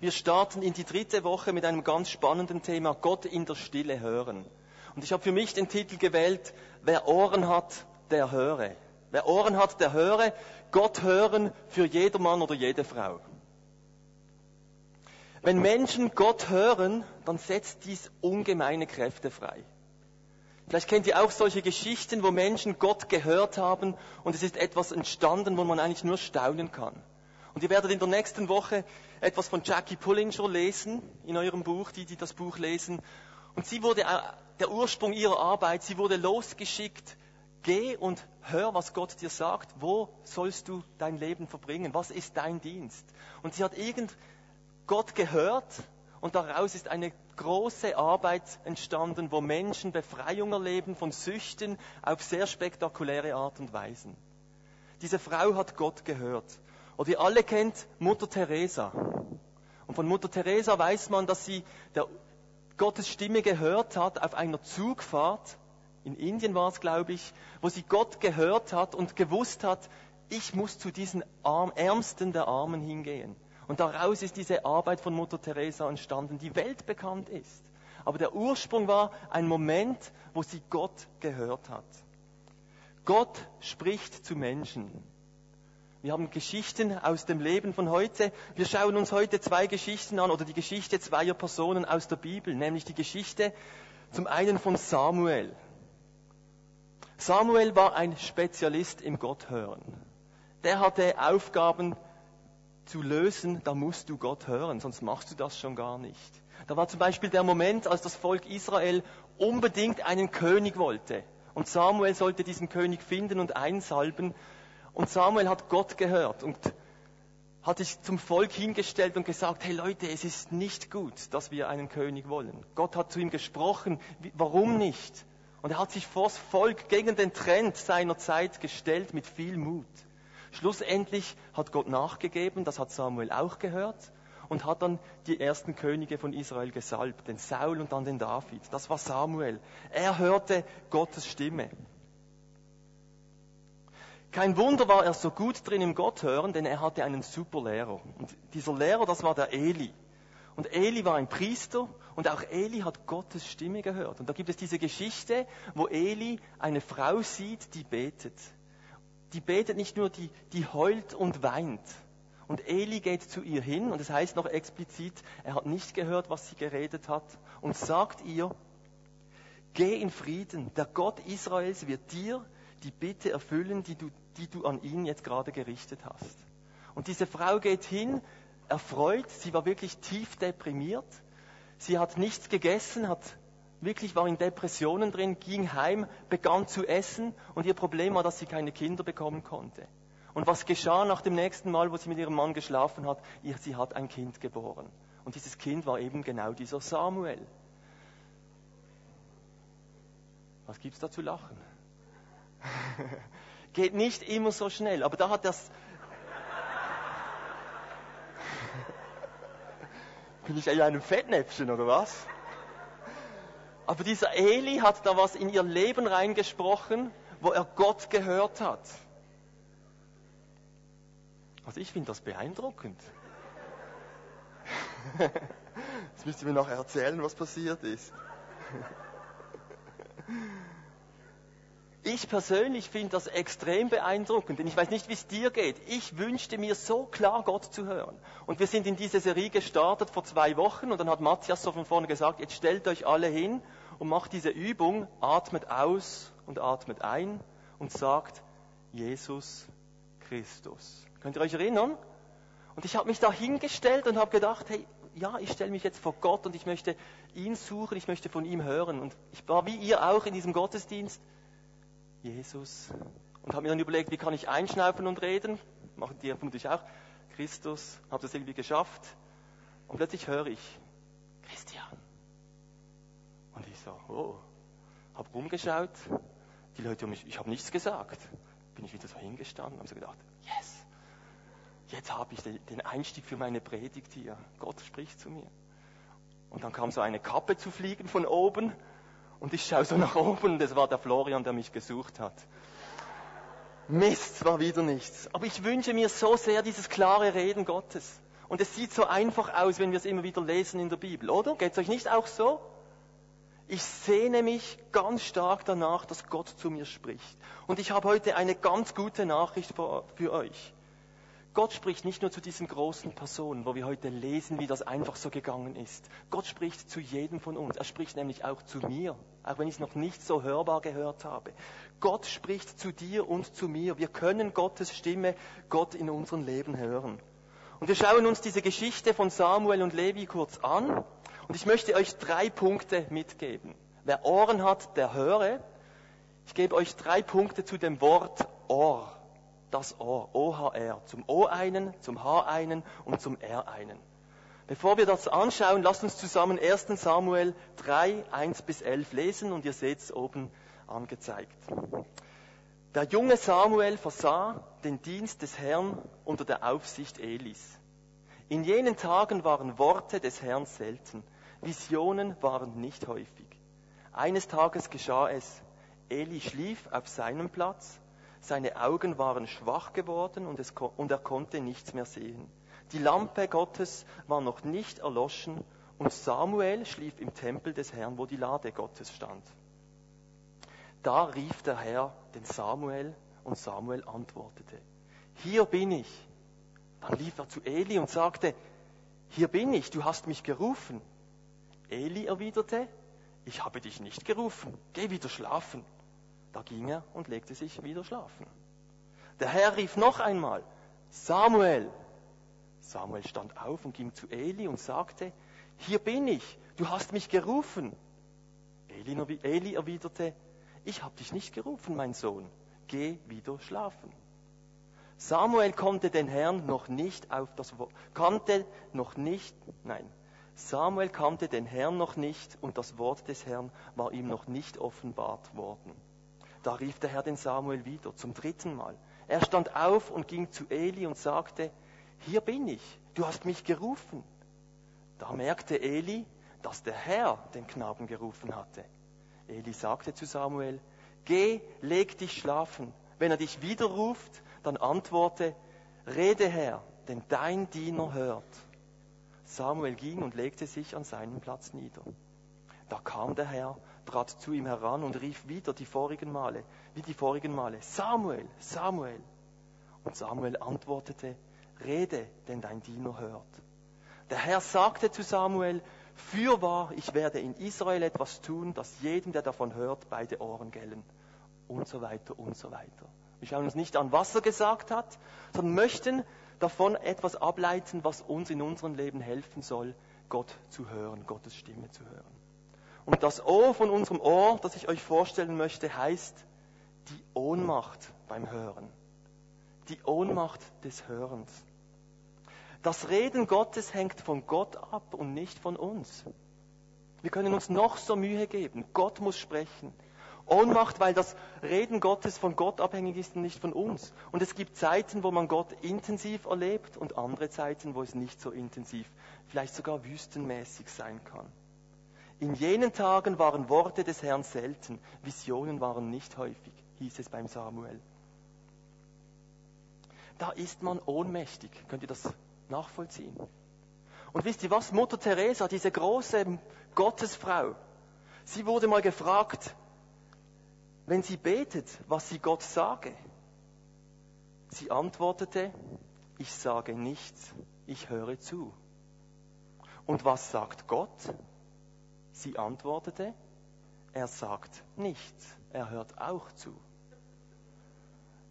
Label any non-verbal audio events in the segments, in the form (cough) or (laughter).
Wir starten in die dritte Woche mit einem ganz spannenden Thema, Gott in der Stille hören. Und ich habe für mich den Titel gewählt, wer Ohren hat, der höre. Wer Ohren hat, der höre. Gott hören für jedermann oder jede Frau. Wenn Menschen Gott hören, dann setzt dies ungemeine Kräfte frei. Vielleicht kennt ihr auch solche Geschichten, wo Menschen Gott gehört haben und es ist etwas entstanden, wo man eigentlich nur staunen kann. Und ihr werdet in der nächsten Woche etwas von Jackie Pullinger lesen, in eurem Buch, die, die das Buch lesen. Und sie wurde, äh, der Ursprung ihrer Arbeit, sie wurde losgeschickt, geh und hör, was Gott dir sagt. Wo sollst du dein Leben verbringen? Was ist dein Dienst? Und sie hat irgend Gott gehört und daraus ist eine große Arbeit entstanden, wo Menschen Befreiung erleben von Süchten auf sehr spektakuläre Art und Weisen. Diese Frau hat Gott gehört. Und ihr alle kennt Mutter Teresa. Und von Mutter Teresa weiß man, dass sie der Gottes Stimme gehört hat auf einer Zugfahrt. In Indien war es, glaube ich, wo sie Gott gehört hat und gewusst hat, ich muss zu diesen Arm, Ärmsten der Armen hingehen. Und daraus ist diese Arbeit von Mutter Teresa entstanden, die weltbekannt ist. Aber der Ursprung war ein Moment, wo sie Gott gehört hat. Gott spricht zu Menschen. Wir haben Geschichten aus dem Leben von heute. Wir schauen uns heute zwei Geschichten an oder die Geschichte zweier Personen aus der Bibel, nämlich die Geschichte zum einen von Samuel. Samuel war ein Spezialist im Gotthören. Der hatte Aufgaben zu lösen, da musst du Gott hören, sonst machst du das schon gar nicht. Da war zum Beispiel der Moment, als das Volk Israel unbedingt einen König wollte. Und Samuel sollte diesen König finden und einsalben. Und Samuel hat Gott gehört und hat sich zum Volk hingestellt und gesagt, hey Leute, es ist nicht gut, dass wir einen König wollen. Gott hat zu ihm gesprochen, warum nicht? Und er hat sich vors Volk gegen den Trend seiner Zeit gestellt mit viel Mut. Schlussendlich hat Gott nachgegeben, das hat Samuel auch gehört, und hat dann die ersten Könige von Israel gesalbt, den Saul und dann den David. Das war Samuel. Er hörte Gottes Stimme. Kein Wunder war er so gut drin im Gott hören, denn er hatte einen super Lehrer. Und dieser Lehrer, das war der Eli. Und Eli war ein Priester und auch Eli hat Gottes Stimme gehört. Und da gibt es diese Geschichte, wo Eli eine Frau sieht, die betet. Die betet nicht nur, die, die heult und weint. Und Eli geht zu ihr hin und es das heißt noch explizit, er hat nicht gehört, was sie geredet hat und sagt ihr, geh in Frieden, der Gott Israels wird dir die Bitte erfüllen, die du, die du an ihn jetzt gerade gerichtet hast. Und diese Frau geht hin, erfreut, sie war wirklich tief deprimiert, sie hat nichts gegessen, hat wirklich war in Depressionen drin, ging heim, begann zu essen und ihr Problem war, dass sie keine Kinder bekommen konnte. Und was geschah nach dem nächsten Mal, wo sie mit ihrem Mann geschlafen hat? Sie hat ein Kind geboren. Und dieses Kind war eben genau dieser Samuel. Was gibt's da zu lachen? (laughs) Geht nicht immer so schnell, aber da hat das. (laughs) Bin ich in einem Fettnäpfchen oder was? Aber dieser Eli hat da was in ihr Leben reingesprochen, wo er Gott gehört hat. Also ich finde das beeindruckend. (laughs) Jetzt müsst ihr mir noch erzählen, was passiert ist. Ich persönlich finde das extrem beeindruckend, denn ich weiß nicht, wie es dir geht. Ich wünschte mir so klar, Gott zu hören. Und wir sind in diese Serie gestartet vor zwei Wochen und dann hat Matthias so von vorne gesagt, jetzt stellt euch alle hin und macht diese Übung, atmet aus und atmet ein und sagt, Jesus Christus. Könnt ihr euch erinnern? Und ich habe mich da hingestellt und habe gedacht, hey, ja, ich stelle mich jetzt vor Gott und ich möchte ihn suchen, ich möchte von ihm hören. Und ich war wie ihr auch in diesem Gottesdienst Jesus. Und habe mir dann überlegt, wie kann ich einschnaufen und reden? Machen die vermutlich auch. Christus, habe das irgendwie geschafft. Und plötzlich höre ich, Christian. Und ich so, oh, habe rumgeschaut. Die Leute um mich, ich habe nichts gesagt. Bin ich wieder so hingestanden habe so gedacht, yes, jetzt habe ich den Einstieg für meine Predigt hier. Gott spricht zu mir. Und dann kam so eine Kappe zu fliegen von oben und ich schaue so nach oben es war der Florian, der mich gesucht hat. Mist, war wieder nichts. Aber ich wünsche mir so sehr dieses klare Reden Gottes. Und es sieht so einfach aus, wenn wir es immer wieder lesen in der Bibel, oder? Geht es euch nicht auch so? Ich sehne mich ganz stark danach, dass Gott zu mir spricht. Und ich habe heute eine ganz gute Nachricht für euch. Gott spricht nicht nur zu diesen großen Personen, wo wir heute lesen, wie das einfach so gegangen ist. Gott spricht zu jedem von uns. Er spricht nämlich auch zu mir, auch wenn ich es noch nicht so hörbar gehört habe. Gott spricht zu dir und zu mir. Wir können Gottes Stimme, Gott in unserem Leben hören. Und wir schauen uns diese Geschichte von Samuel und Levi kurz an. Und ich möchte euch drei Punkte mitgeben. Wer Ohren hat, der höre. Ich gebe euch drei Punkte zu dem Wort Ohr. Das Ohr, O-H-R. Zum O einen, zum H einen und zum R einen. Bevor wir das anschauen, lasst uns zusammen 1. Samuel 3, 1 bis 11 lesen und ihr seht es oben angezeigt. Der junge Samuel versah den Dienst des Herrn unter der Aufsicht Elis. In jenen Tagen waren Worte des Herrn selten. Visionen waren nicht häufig. Eines Tages geschah es. Eli schlief auf seinem Platz, seine Augen waren schwach geworden und, es, und er konnte nichts mehr sehen. Die Lampe Gottes war noch nicht erloschen und Samuel schlief im Tempel des Herrn, wo die Lade Gottes stand. Da rief der Herr den Samuel und Samuel antwortete, hier bin ich. Dann lief er zu Eli und sagte, hier bin ich, du hast mich gerufen. Eli erwiderte, ich habe dich nicht gerufen, geh wieder schlafen. Da ging er und legte sich wieder schlafen. Der Herr rief noch einmal, Samuel. Samuel stand auf und ging zu Eli und sagte, hier bin ich, du hast mich gerufen. Eli, Eli erwiderte, ich habe dich nicht gerufen, mein Sohn, geh wieder schlafen. Samuel konnte den Herrn noch nicht auf das Wort, kannte noch nicht, nein, Samuel kannte den Herrn noch nicht und das Wort des Herrn war ihm noch nicht offenbart worden. Da rief der Herr den Samuel wieder zum dritten Mal. Er stand auf und ging zu Eli und sagte, hier bin ich, du hast mich gerufen. Da merkte Eli, dass der Herr den Knaben gerufen hatte. Eli sagte zu Samuel, geh, leg dich schlafen. Wenn er dich wieder ruft, dann antworte, rede Herr, denn dein Diener hört. Samuel ging und legte sich an seinen Platz nieder. Da kam der Herr, trat zu ihm heran und rief wieder die vorigen Male, wie die vorigen Male, Samuel, Samuel. Und Samuel antwortete, rede, denn dein Diener hört. Der Herr sagte zu Samuel, fürwahr, ich werde in Israel etwas tun, das jedem, der davon hört, beide Ohren gellen. Und so weiter und so weiter. Wir schauen uns nicht an, was er gesagt hat, sondern möchten davon etwas ableiten, was uns in unserem Leben helfen soll, Gott zu hören, Gottes Stimme zu hören. Und das O von unserem Ohr, das ich euch vorstellen möchte, heißt die Ohnmacht beim Hören. Die Ohnmacht des Hörens. Das Reden Gottes hängt von Gott ab und nicht von uns. Wir können uns noch so Mühe geben. Gott muss sprechen. Ohnmacht, weil das Reden Gottes von Gott abhängig ist und nicht von uns. Und es gibt Zeiten, wo man Gott intensiv erlebt und andere Zeiten, wo es nicht so intensiv, vielleicht sogar wüstenmäßig sein kann. In jenen Tagen waren Worte des Herrn selten, Visionen waren nicht häufig, hieß es beim Samuel. Da ist man ohnmächtig. Könnt ihr das nachvollziehen? Und wisst ihr was? Mutter Teresa, diese große Gottesfrau, sie wurde mal gefragt, wenn sie betet, was sie Gott sage. Sie antwortete, ich sage nichts, ich höre zu. Und was sagt Gott? Sie antwortete, er sagt nichts, er hört auch zu.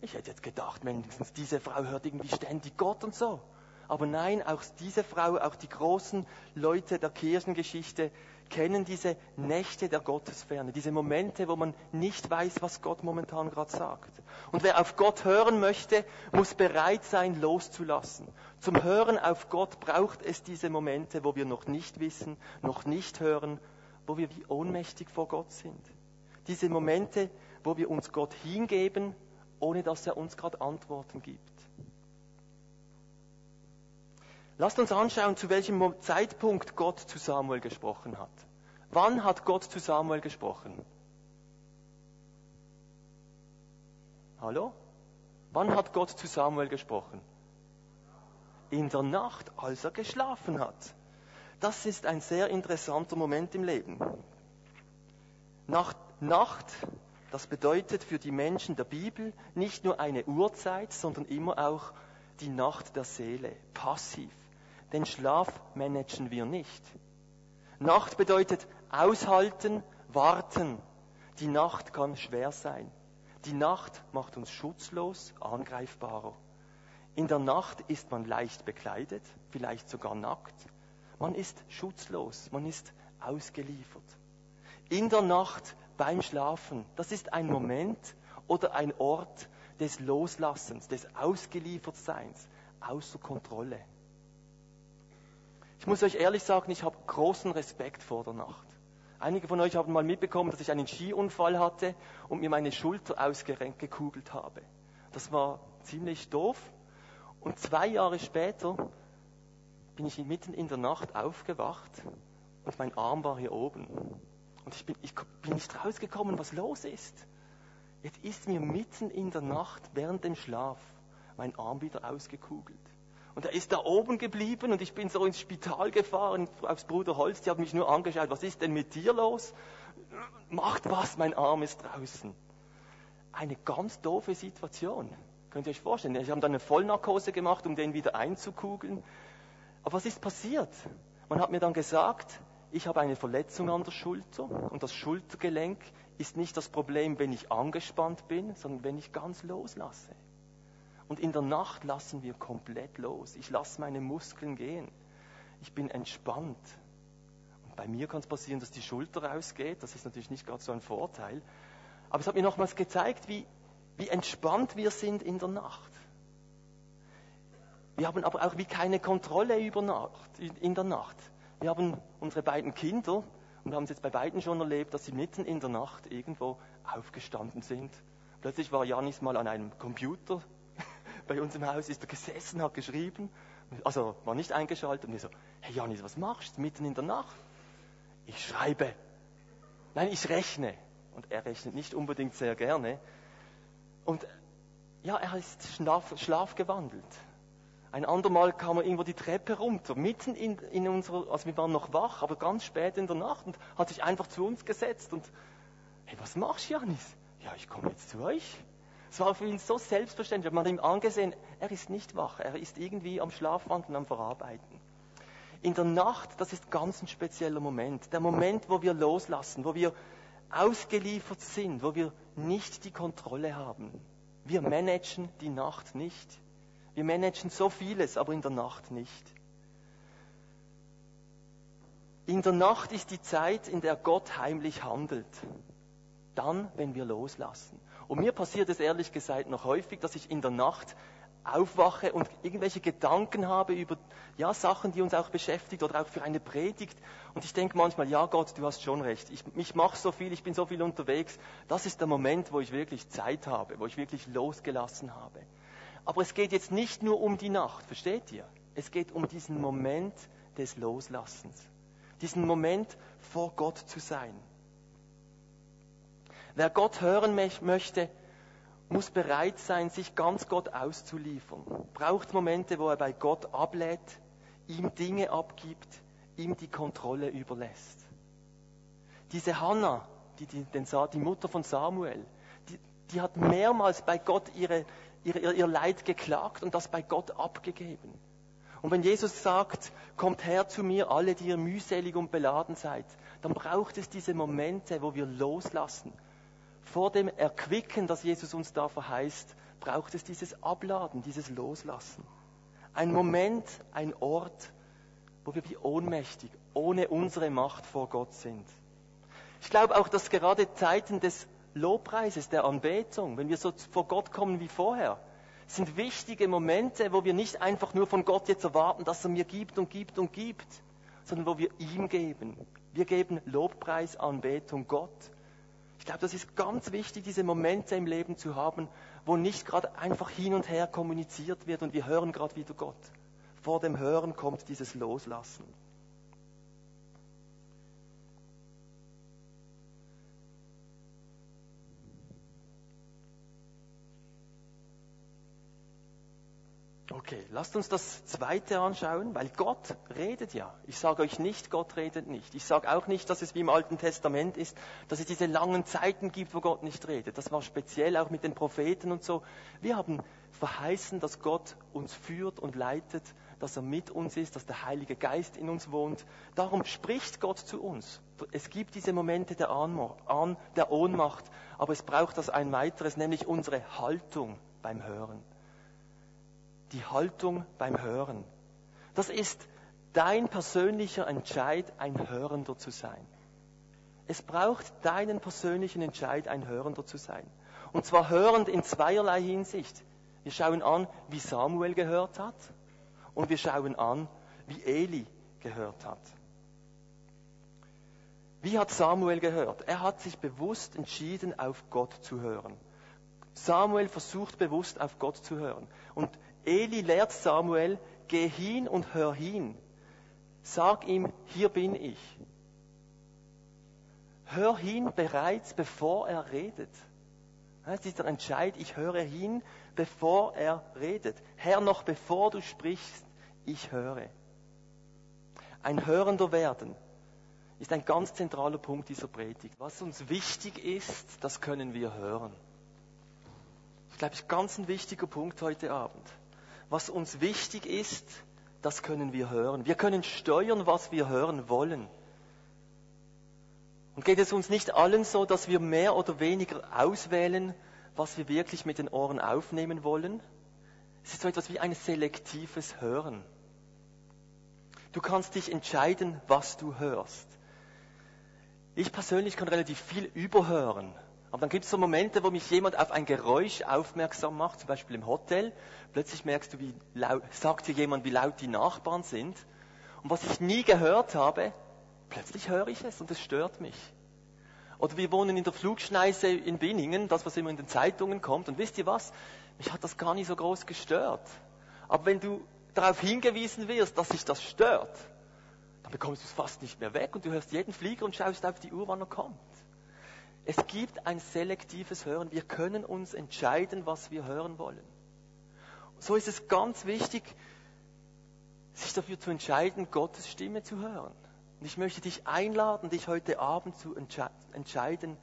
Ich hätte jetzt gedacht, mindestens diese Frau hört irgendwie ständig Gott und so. Aber nein, auch diese Frau, auch die großen Leute der Kirchengeschichte, kennen diese Nächte der Gottesferne, diese Momente, wo man nicht weiß, was Gott momentan gerade sagt. Und wer auf Gott hören möchte, muss bereit sein, loszulassen. Zum Hören auf Gott braucht es diese Momente, wo wir noch nicht wissen, noch nicht hören, wo wir wie ohnmächtig vor Gott sind. Diese Momente, wo wir uns Gott hingeben, ohne dass er uns gerade Antworten gibt. Lasst uns anschauen, zu welchem Zeitpunkt Gott zu Samuel gesprochen hat. Wann hat Gott zu Samuel gesprochen? Hallo? Wann hat Gott zu Samuel gesprochen? in der Nacht, als er geschlafen hat. Das ist ein sehr interessanter Moment im Leben. Nacht, Nacht, das bedeutet für die Menschen der Bibel nicht nur eine Uhrzeit, sondern immer auch die Nacht der Seele, passiv. Den Schlaf managen wir nicht. Nacht bedeutet aushalten, warten. Die Nacht kann schwer sein. Die Nacht macht uns schutzlos, angreifbarer. In der Nacht ist man leicht bekleidet, vielleicht sogar nackt. Man ist schutzlos, man ist ausgeliefert. In der Nacht beim Schlafen, das ist ein Moment oder ein Ort des Loslassens, des Ausgeliefertseins, außer Kontrolle. Ich muss euch ehrlich sagen, ich habe großen Respekt vor der Nacht. Einige von euch haben mal mitbekommen, dass ich einen Skiunfall hatte und mir meine Schulter ausgekugelt habe. Das war ziemlich doof. Und zwei Jahre später bin ich mitten in der Nacht aufgewacht und mein Arm war hier oben. Und ich bin, ich bin nicht rausgekommen, was los ist. Jetzt ist mir mitten in der Nacht während dem Schlaf mein Arm wieder ausgekugelt. Und er ist da oben geblieben und ich bin so ins Spital gefahren, aufs Bruder Holz, die haben mich nur angeschaut, was ist denn mit dir los? Macht was, mein Arm ist draußen. Eine ganz doofe Situation. Könnt ihr euch vorstellen? Sie haben dann eine Vollnarkose gemacht, um den wieder einzukugeln. Aber was ist passiert? Man hat mir dann gesagt, ich habe eine Verletzung an der Schulter und das Schultergelenk ist nicht das Problem, wenn ich angespannt bin, sondern wenn ich ganz loslasse. Und in der Nacht lassen wir komplett los. Ich lasse meine Muskeln gehen. Ich bin entspannt. Und bei mir kann es passieren, dass die Schulter rausgeht. Das ist natürlich nicht gerade so ein Vorteil. Aber es hat mir nochmals gezeigt, wie, wie entspannt wir sind in der Nacht. Wir haben aber auch wie keine Kontrolle über Nacht, in der Nacht. Wir haben unsere beiden Kinder und haben es jetzt bei beiden schon erlebt, dass sie mitten in der Nacht irgendwo aufgestanden sind. Plötzlich war Janis mal an einem Computer bei uns im Haus, ist er gesessen, hat geschrieben, also war nicht eingeschaltet und wir so, hey Janis, was machst du mitten in der Nacht? Ich schreibe. Nein, ich rechne. Und er rechnet nicht unbedingt sehr gerne. Und ja, er ist schlaf, schlafgewandelt. Ein andermal kam er irgendwo die Treppe runter, mitten in, in unserer, also wir waren noch wach, aber ganz spät in der Nacht und hat sich einfach zu uns gesetzt und, hey, was machst du, Janis? Ja, ich komme jetzt zu euch. Es war für ihn so selbstverständlich, man hat ihm angesehen, er ist nicht wach, er ist irgendwie am Schlafwandeln, am Verarbeiten. In der Nacht, das ist ganz ein spezieller Moment. Der Moment, wo wir loslassen, wo wir ausgeliefert sind, wo wir nicht die Kontrolle haben. Wir managen die Nacht nicht. Wir managen so vieles, aber in der Nacht nicht. In der Nacht ist die Zeit, in der Gott heimlich handelt. Dann, wenn wir loslassen. Und mir passiert es ehrlich gesagt noch häufig, dass ich in der Nacht aufwache und irgendwelche Gedanken habe über ja, Sachen, die uns auch beschäftigt oder auch für eine Predigt. Und ich denke manchmal, ja Gott, du hast schon recht. Ich, ich mache so viel, ich bin so viel unterwegs. Das ist der Moment, wo ich wirklich Zeit habe, wo ich wirklich losgelassen habe. Aber es geht jetzt nicht nur um die Nacht, versteht ihr? Es geht um diesen Moment des Loslassens. Diesen Moment vor Gott zu sein. Wer Gott hören möchte, muss bereit sein, sich ganz Gott auszuliefern. Braucht Momente, wo er bei Gott ablädt, ihm Dinge abgibt, ihm die Kontrolle überlässt. Diese Hannah, die, die, die Mutter von Samuel, die, die hat mehrmals bei Gott ihre, ihr, ihr Leid geklagt und das bei Gott abgegeben. Und wenn Jesus sagt, kommt her zu mir, alle, die ihr mühselig und beladen seid, dann braucht es diese Momente, wo wir loslassen. Vor dem Erquicken, das Jesus uns da verheißt, braucht es dieses Abladen, dieses Loslassen. Ein Moment, ein Ort, wo wir wie ohnmächtig, ohne unsere Macht vor Gott sind. Ich glaube auch, dass gerade Zeiten des Lobpreises, der Anbetung, wenn wir so vor Gott kommen wie vorher, sind wichtige Momente, wo wir nicht einfach nur von Gott jetzt erwarten, dass er mir gibt und gibt und gibt, sondern wo wir ihm geben. Wir geben Lobpreis, Anbetung Gott. Ich glaube, das ist ganz wichtig, diese Momente im Leben zu haben, wo nicht gerade einfach hin und her kommuniziert wird und wir hören gerade wieder Gott. Vor dem Hören kommt dieses Loslassen. Okay, lasst uns das zweite anschauen, weil Gott redet ja. Ich sage euch nicht, Gott redet nicht. Ich sage auch nicht, dass es wie im Alten Testament ist, dass es diese langen Zeiten gibt, wo Gott nicht redet. Das war speziell auch mit den Propheten und so. Wir haben verheißen, dass Gott uns führt und leitet, dass er mit uns ist, dass der Heilige Geist in uns wohnt. Darum spricht Gott zu uns. Es gibt diese Momente der, Ohnmacht, aber es braucht das ein weiteres, nämlich unsere Haltung beim Hören die Haltung beim Hören. Das ist dein persönlicher Entscheid, ein Hörender zu sein. Es braucht deinen persönlichen Entscheid, ein Hörender zu sein. Und zwar hörend in zweierlei Hinsicht. Wir schauen an, wie Samuel gehört hat und wir schauen an, wie Eli gehört hat. Wie hat Samuel gehört? Er hat sich bewusst entschieden, auf Gott zu hören. Samuel versucht bewusst auf Gott zu hören. Und Eli lehrt Samuel, geh hin und hör hin. Sag ihm, hier bin ich. Hör hin bereits, bevor er redet. Das ist der Entscheid, ich höre hin, bevor er redet. Herr, noch bevor du sprichst, ich höre. Ein Hörender werden ist ein ganz zentraler Punkt dieser Predigt. Was uns wichtig ist, das können wir hören. Ich glaube, das ist ganz ein wichtiger Punkt heute Abend was uns wichtig ist, das können wir hören. Wir können steuern, was wir hören wollen. Und geht es uns nicht allen so, dass wir mehr oder weniger auswählen, was wir wirklich mit den Ohren aufnehmen wollen? Es ist so etwas wie ein selektives Hören. Du kannst dich entscheiden, was du hörst. Ich persönlich kann relativ viel überhören. Aber dann gibt es so Momente, wo mich jemand auf ein Geräusch aufmerksam macht, zum Beispiel im Hotel. Plötzlich merkst du, wie laut, sagt dir jemand, wie laut die Nachbarn sind. Und was ich nie gehört habe, plötzlich höre ich es und es stört mich. Oder wir wohnen in der Flugschneise in Binningen, das, was immer in den Zeitungen kommt. Und wisst ihr was? Mich hat das gar nicht so groß gestört. Aber wenn du darauf hingewiesen wirst, dass sich das stört, dann bekommst du es fast nicht mehr weg und du hörst jeden Flieger und schaust auf die Uhr, wann er kommt. Es gibt ein selektives Hören. Wir können uns entscheiden, was wir hören wollen. So ist es ganz wichtig, sich dafür zu entscheiden, Gottes Stimme zu hören. Und ich möchte dich einladen, dich heute Abend zu entscheiden,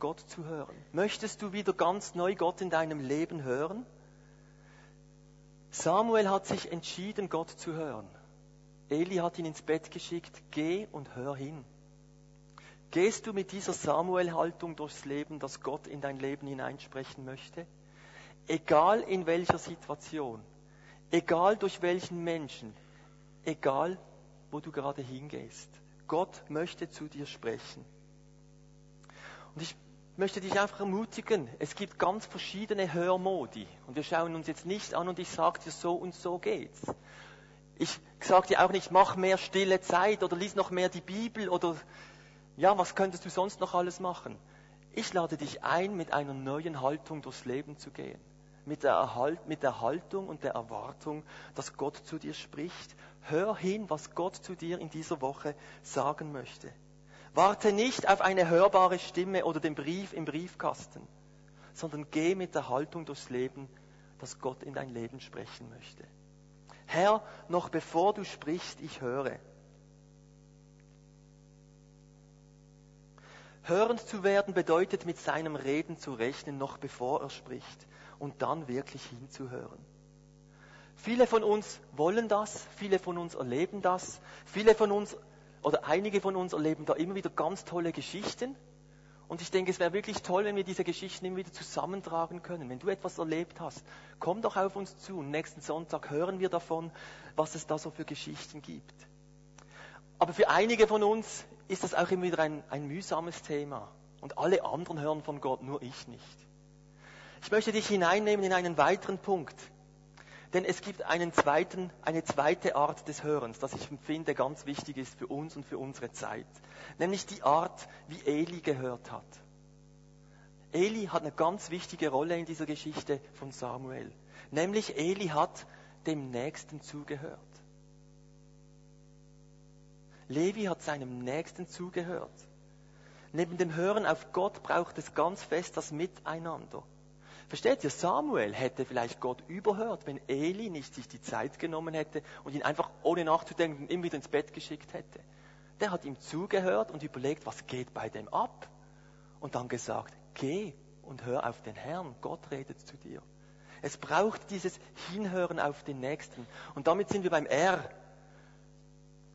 Gott zu hören. Möchtest du wieder ganz neu Gott in deinem Leben hören? Samuel hat sich entschieden, Gott zu hören. Eli hat ihn ins Bett geschickt, geh und hör hin. Gehst du mit dieser Samuel-Haltung durchs Leben, dass Gott in dein Leben hineinsprechen möchte? Egal in welcher Situation, egal durch welchen Menschen, egal wo du gerade hingehst. Gott möchte zu dir sprechen. Und ich möchte dich einfach ermutigen, es gibt ganz verschiedene Hörmodi. Und wir schauen uns jetzt nicht an und ich sage dir, so und so geht's. Ich sage dir auch nicht, mach mehr stille Zeit oder lies noch mehr die Bibel oder ja, was könntest du sonst noch alles machen? Ich lade dich ein, mit einer neuen Haltung durchs Leben zu gehen. Mit der, Erhalt, mit der Haltung und der Erwartung, dass Gott zu dir spricht. Hör hin, was Gott zu dir in dieser Woche sagen möchte. Warte nicht auf eine hörbare Stimme oder den Brief im Briefkasten, sondern geh mit der Haltung durchs Leben, dass Gott in dein Leben sprechen möchte. Herr, noch bevor du sprichst, ich höre. Hörend zu werden bedeutet, mit seinem Reden zu rechnen, noch bevor er spricht und dann wirklich hinzuhören. Viele von uns wollen das, viele von uns erleben das, viele von uns oder einige von uns erleben da immer wieder ganz tolle Geschichten. Und ich denke, es wäre wirklich toll, wenn wir diese Geschichten immer wieder zusammentragen können. Wenn du etwas erlebt hast, komm doch auf uns zu. Und nächsten Sonntag hören wir davon, was es da so für Geschichten gibt. Aber für einige von uns ist das auch immer wieder ein, ein mühsames Thema. Und alle anderen hören von Gott, nur ich nicht. Ich möchte dich hineinnehmen in einen weiteren Punkt. Denn es gibt einen zweiten, eine zweite Art des Hörens, das ich finde ganz wichtig ist für uns und für unsere Zeit. Nämlich die Art, wie Eli gehört hat. Eli hat eine ganz wichtige Rolle in dieser Geschichte von Samuel. Nämlich Eli hat dem Nächsten zugehört. Levi hat seinem Nächsten zugehört. Neben dem Hören auf Gott braucht es ganz fest das Miteinander. Versteht ihr, Samuel hätte vielleicht Gott überhört, wenn Eli nicht sich die Zeit genommen hätte und ihn einfach ohne nachzudenken immer wieder ins Bett geschickt hätte. Der hat ihm zugehört und überlegt, was geht bei dem ab? Und dann gesagt, geh und hör auf den Herrn, Gott redet zu dir. Es braucht dieses Hinhören auf den Nächsten. Und damit sind wir beim R.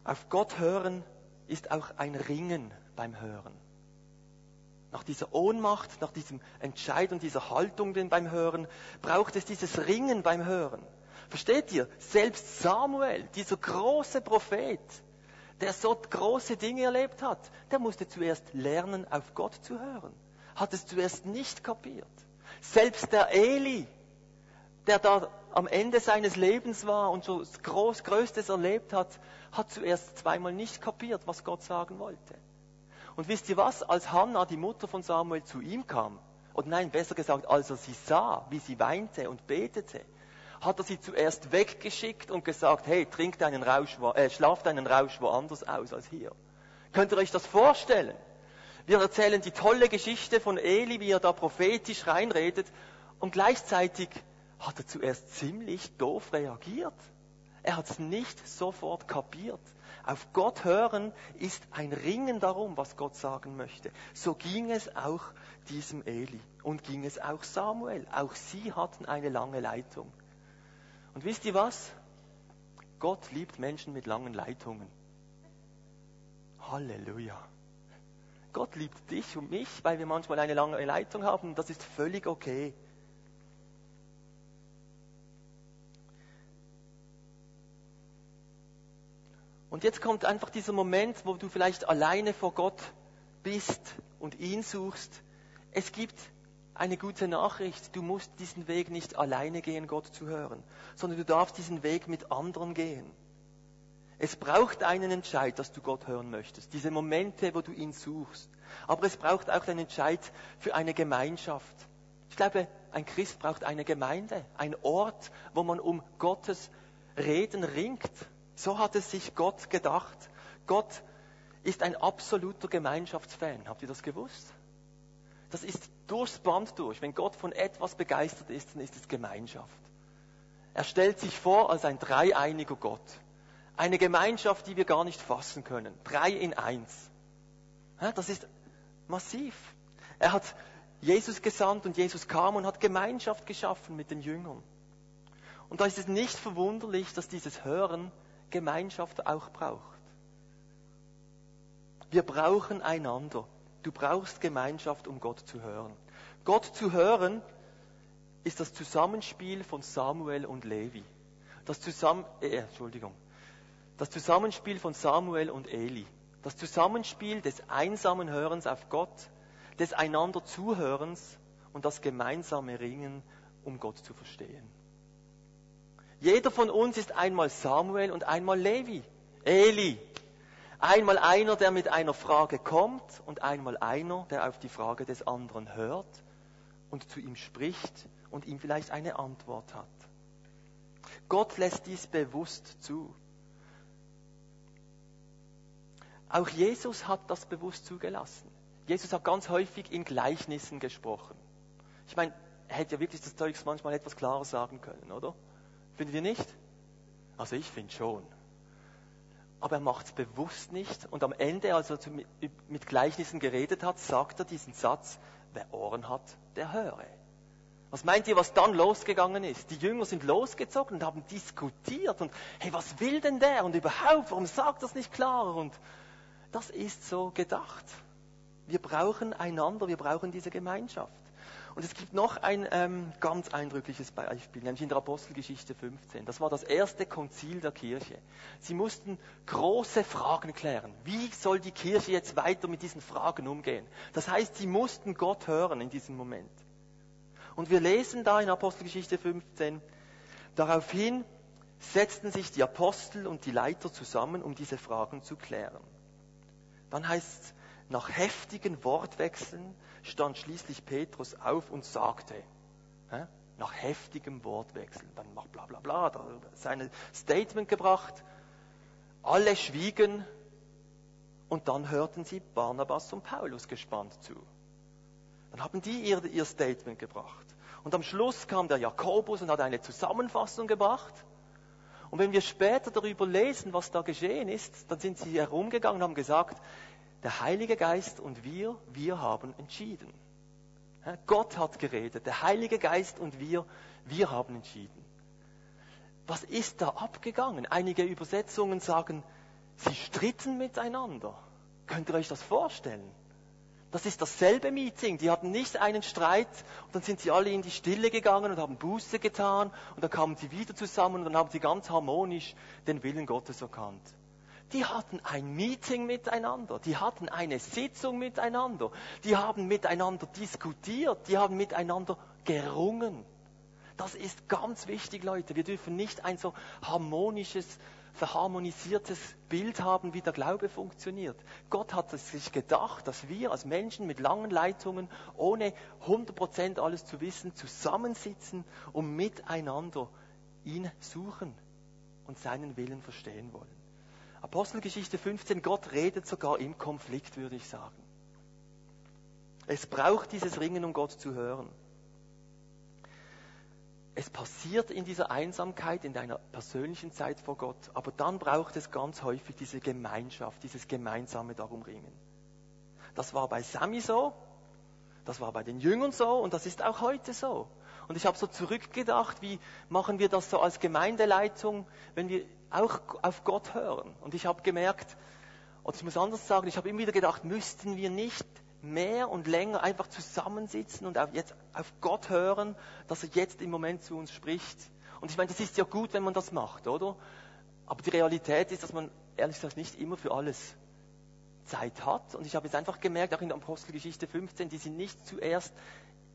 Auf Gott hören ist auch ein Ringen beim Hören nach dieser Ohnmacht, nach diesem Entscheid und dieser Haltung beim Hören, braucht es dieses Ringen beim Hören. Versteht ihr? Selbst Samuel, dieser große Prophet, der so große Dinge erlebt hat, der musste zuerst lernen, auf Gott zu hören. Hat es zuerst nicht kapiert. Selbst der Eli, der da am Ende seines Lebens war und so groß, Größtes erlebt hat, hat zuerst zweimal nicht kapiert, was Gott sagen wollte. Und wisst ihr was? Als Hannah, die Mutter von Samuel, zu ihm kam, oder nein, besser gesagt, als er sie sah, wie sie weinte und betete, hat er sie zuerst weggeschickt und gesagt, hey, trink deinen Rausch, äh, schlaf deinen Rausch woanders aus als hier. Könnt ihr euch das vorstellen? Wir erzählen die tolle Geschichte von Eli, wie er da prophetisch reinredet, und gleichzeitig hat er zuerst ziemlich doof reagiert. Er hat es nicht sofort kapiert. Auf Gott hören ist ein Ringen darum, was Gott sagen möchte. So ging es auch diesem Eli und ging es auch Samuel. Auch sie hatten eine lange Leitung. Und wisst ihr was? Gott liebt Menschen mit langen Leitungen. Halleluja. Gott liebt dich und mich, weil wir manchmal eine lange Leitung haben. Das ist völlig okay. Und jetzt kommt einfach dieser Moment, wo du vielleicht alleine vor Gott bist und ihn suchst. Es gibt eine gute Nachricht. Du musst diesen Weg nicht alleine gehen, Gott zu hören, sondern du darfst diesen Weg mit anderen gehen. Es braucht einen Entscheid, dass du Gott hören möchtest. Diese Momente, wo du ihn suchst. Aber es braucht auch einen Entscheid für eine Gemeinschaft. Ich glaube, ein Christ braucht eine Gemeinde, ein Ort, wo man um Gottes Reden ringt, so hat es sich Gott gedacht. Gott ist ein absoluter Gemeinschaftsfan. Habt ihr das gewusst? Das ist durchs Band durch. Wenn Gott von etwas begeistert ist, dann ist es Gemeinschaft. Er stellt sich vor als ein dreieiniger Gott. Eine Gemeinschaft, die wir gar nicht fassen können. Drei in eins. Das ist massiv. Er hat Jesus gesandt und Jesus kam und hat Gemeinschaft geschaffen mit den Jüngern. Und da ist es nicht verwunderlich, dass dieses Hören Gemeinschaft auch braucht. Wir brauchen einander. Du brauchst Gemeinschaft, um Gott zu hören. Gott zu hören ist das Zusammenspiel von Samuel und Levi. Das, Zusammen äh, Entschuldigung. das Zusammenspiel von Samuel und Eli. Das Zusammenspiel des einsamen Hörens auf Gott, des einander Zuhörens und das gemeinsame Ringen, um Gott zu verstehen. Jeder von uns ist einmal Samuel und einmal Levi, Eli. Einmal einer, der mit einer Frage kommt und einmal einer, der auf die Frage des anderen hört und zu ihm spricht und ihm vielleicht eine Antwort hat. Gott lässt dies bewusst zu. Auch Jesus hat das bewusst zugelassen. Jesus hat ganz häufig in Gleichnissen gesprochen. Ich meine, er hätte ja wirklich das Zeugs manchmal etwas klarer sagen können, oder? Findet ihr nicht? Also ich finde schon. Aber er macht es bewusst nicht. Und am Ende, als er mit Gleichnissen geredet hat, sagt er diesen Satz, wer Ohren hat, der höre. Was meint ihr, was dann losgegangen ist? Die Jünger sind losgezogen und haben diskutiert und hey, was will denn der? Und überhaupt, warum sagt das nicht klarer? Und das ist so gedacht. Wir brauchen einander, wir brauchen diese Gemeinschaft. Und es gibt noch ein ähm, ganz eindrückliches Beispiel, nämlich in der Apostelgeschichte 15. Das war das erste Konzil der Kirche. Sie mussten große Fragen klären. Wie soll die Kirche jetzt weiter mit diesen Fragen umgehen? Das heißt, sie mussten Gott hören in diesem Moment. Und wir lesen da in Apostelgeschichte 15, daraufhin setzten sich die Apostel und die Leiter zusammen, um diese Fragen zu klären. Dann heißt es, nach heftigen Wortwechseln stand schließlich Petrus auf und sagte, nach heftigem Wortwechsel, dann macht bla bla bla, da sein Statement gebracht, alle schwiegen und dann hörten sie Barnabas und Paulus gespannt zu. Dann haben die ihr, ihr Statement gebracht. Und am Schluss kam der Jakobus und hat eine Zusammenfassung gebracht. Und wenn wir später darüber lesen, was da geschehen ist, dann sind sie herumgegangen und haben gesagt, der Heilige Geist und wir, wir haben entschieden. Gott hat geredet, der Heilige Geist und wir, wir haben entschieden. Was ist da abgegangen? Einige Übersetzungen sagen, sie stritten miteinander. Könnt ihr euch das vorstellen? Das ist dasselbe Meeting. Die hatten nicht einen Streit und dann sind sie alle in die Stille gegangen und haben Buße getan und dann kamen sie wieder zusammen und dann haben sie ganz harmonisch den Willen Gottes erkannt. Die hatten ein Meeting miteinander, die hatten eine Sitzung miteinander, die haben miteinander diskutiert, die haben miteinander gerungen. Das ist ganz wichtig, Leute. Wir dürfen nicht ein so harmonisches, verharmonisiertes Bild haben, wie der Glaube funktioniert. Gott hat es sich gedacht, dass wir als Menschen mit langen Leitungen, ohne 100% alles zu wissen, zusammensitzen und miteinander ihn suchen und seinen Willen verstehen wollen. Apostelgeschichte 15, Gott redet sogar im Konflikt, würde ich sagen. Es braucht dieses Ringen, um Gott zu hören. Es passiert in dieser Einsamkeit, in deiner persönlichen Zeit vor Gott, aber dann braucht es ganz häufig diese Gemeinschaft, dieses gemeinsame Darum ringen. Das war bei Sami so, das war bei den Jüngern so und das ist auch heute so. Und ich habe so zurückgedacht, wie machen wir das so als Gemeindeleitung, wenn wir auch auf Gott hören. Und ich habe gemerkt, und ich muss anders sagen, ich habe immer wieder gedacht, müssten wir nicht mehr und länger einfach zusammensitzen und auf, jetzt auf Gott hören, dass er jetzt im Moment zu uns spricht. Und ich meine, das ist ja gut, wenn man das macht, oder? Aber die Realität ist, dass man ehrlich gesagt nicht immer für alles Zeit hat. Und ich habe jetzt einfach gemerkt, auch in der Apostelgeschichte 15, die sind nicht zuerst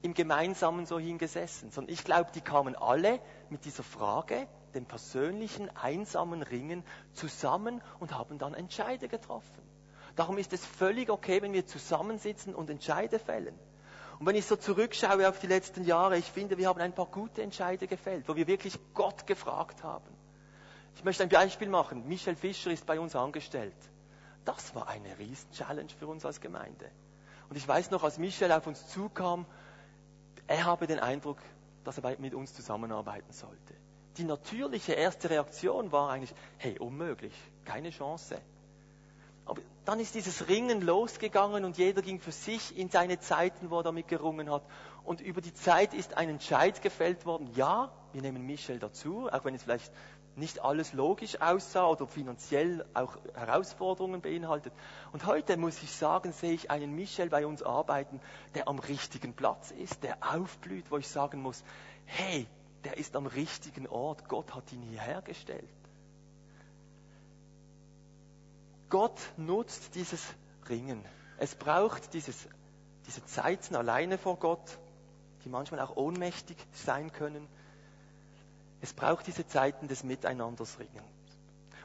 im Gemeinsamen so hingesessen, sondern ich glaube, die kamen alle mit dieser Frage, dem persönlichen, einsamen Ringen zusammen und haben dann Entscheide getroffen. Darum ist es völlig okay, wenn wir zusammensitzen und Entscheide fällen. Und wenn ich so zurückschaue auf die letzten Jahre, ich finde, wir haben ein paar gute Entscheide gefällt, wo wir wirklich Gott gefragt haben. Ich möchte ein Beispiel machen. Michel Fischer ist bei uns angestellt. Das war eine Riesen-Challenge für uns als Gemeinde. Und ich weiß noch, als Michel auf uns zukam, er habe den Eindruck, dass er mit uns zusammenarbeiten sollte. Die natürliche erste Reaktion war eigentlich, hey, unmöglich, keine Chance. Aber dann ist dieses Ringen losgegangen und jeder ging für sich in seine Zeiten, wo er damit gerungen hat. Und über die Zeit ist ein Entscheid gefällt worden. Ja, wir nehmen Michel dazu, auch wenn es vielleicht nicht alles logisch aussah oder finanziell auch Herausforderungen beinhaltet. Und heute muss ich sagen, sehe ich einen Michel bei uns arbeiten, der am richtigen Platz ist, der aufblüht, wo ich sagen muss, hey, der ist am richtigen Ort, Gott hat ihn hierher gestellt. Gott nutzt dieses Ringen. Es braucht dieses, diese Zeiten alleine vor Gott, die manchmal auch ohnmächtig sein können es braucht diese Zeiten des Miteinanders ringen.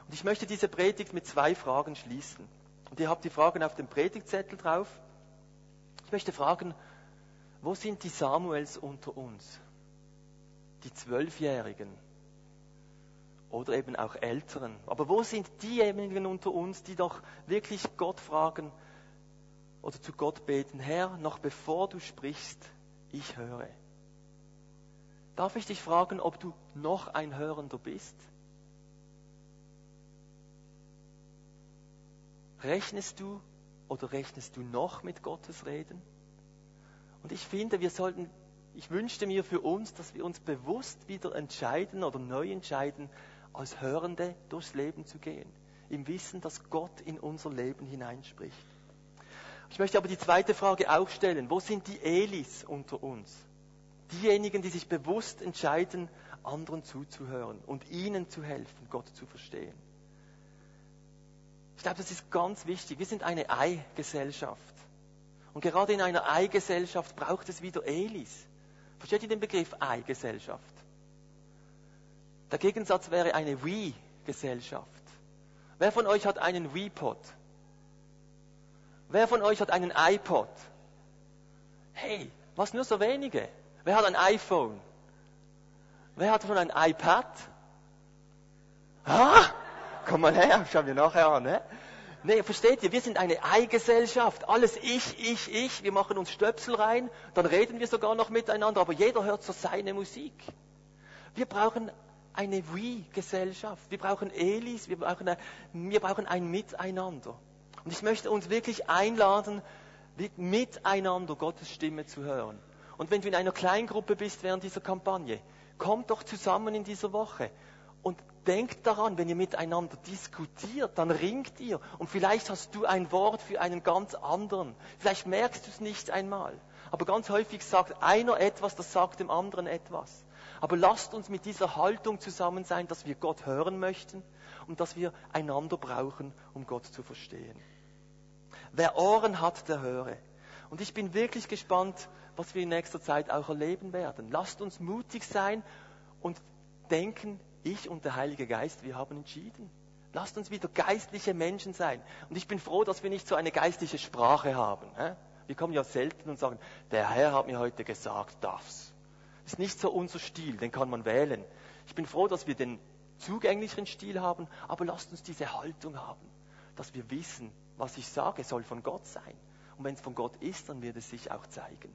Und ich möchte diese Predigt mit zwei Fragen schließen. Und ihr habt die Fragen auf dem Predigtzettel drauf. Ich möchte fragen, wo sind die Samuels unter uns? Die Zwölfjährigen oder eben auch Älteren. Aber wo sind diejenigen unter uns, die doch wirklich Gott fragen oder zu Gott beten, Herr, noch bevor du sprichst, ich höre. Darf ich dich fragen, ob du noch ein Hörender bist? Rechnest du oder rechnest du noch mit Gottes Reden? Und ich finde, wir sollten, ich wünschte mir für uns, dass wir uns bewusst wieder entscheiden oder neu entscheiden, als Hörende durchs Leben zu gehen. Im Wissen, dass Gott in unser Leben hineinspricht. Ich möchte aber die zweite Frage auch stellen. Wo sind die Elis unter uns? Diejenigen, die sich bewusst entscheiden, anderen zuzuhören und ihnen zu helfen, Gott zu verstehen. Ich glaube, das ist ganz wichtig. Wir sind eine Ei-Gesellschaft. Und gerade in einer Ei-Gesellschaft braucht es wieder Elis. Versteht ihr den Begriff Ei-Gesellschaft? Der Gegensatz wäre eine We-Gesellschaft. Wer von euch hat einen We-Pod? Wer von euch hat einen iPod? Hey, was nur so wenige? Wer hat ein iPhone? Wer hat schon ein iPad? Ah, komm mal her, schau mir nachher an. Ne? Nee, versteht ihr? Wir sind eine Eigesellschaft. Alles ich, ich, ich. Wir machen uns Stöpsel rein. Dann reden wir sogar noch miteinander. Aber jeder hört so seine Musik. Wir brauchen eine We-Gesellschaft. Wir brauchen Elis. Wir brauchen, ein, wir brauchen ein Miteinander. Und ich möchte uns wirklich einladen, miteinander Gottes Stimme zu hören. Und wenn du in einer Kleingruppe bist während dieser Kampagne, kommt doch zusammen in dieser Woche und denkt daran, wenn ihr miteinander diskutiert, dann ringt ihr. Und vielleicht hast du ein Wort für einen ganz anderen. Vielleicht merkst du es nicht einmal. Aber ganz häufig sagt einer etwas, das sagt dem anderen etwas. Aber lasst uns mit dieser Haltung zusammen sein, dass wir Gott hören möchten und dass wir einander brauchen, um Gott zu verstehen. Wer Ohren hat, der höre. Und ich bin wirklich gespannt, was wir in nächster Zeit auch erleben werden. Lasst uns mutig sein und denken, ich und der Heilige Geist, wir haben entschieden. Lasst uns wieder geistliche Menschen sein. Und ich bin froh, dass wir nicht so eine geistliche Sprache haben. Wir kommen ja selten und sagen, der Herr hat mir heute gesagt, das. Das ist nicht so unser Stil, den kann man wählen. Ich bin froh, dass wir den zugänglicheren Stil haben, aber lasst uns diese Haltung haben, dass wir wissen, was ich sage, soll von Gott sein. Und wenn es von Gott ist, dann wird es sich auch zeigen.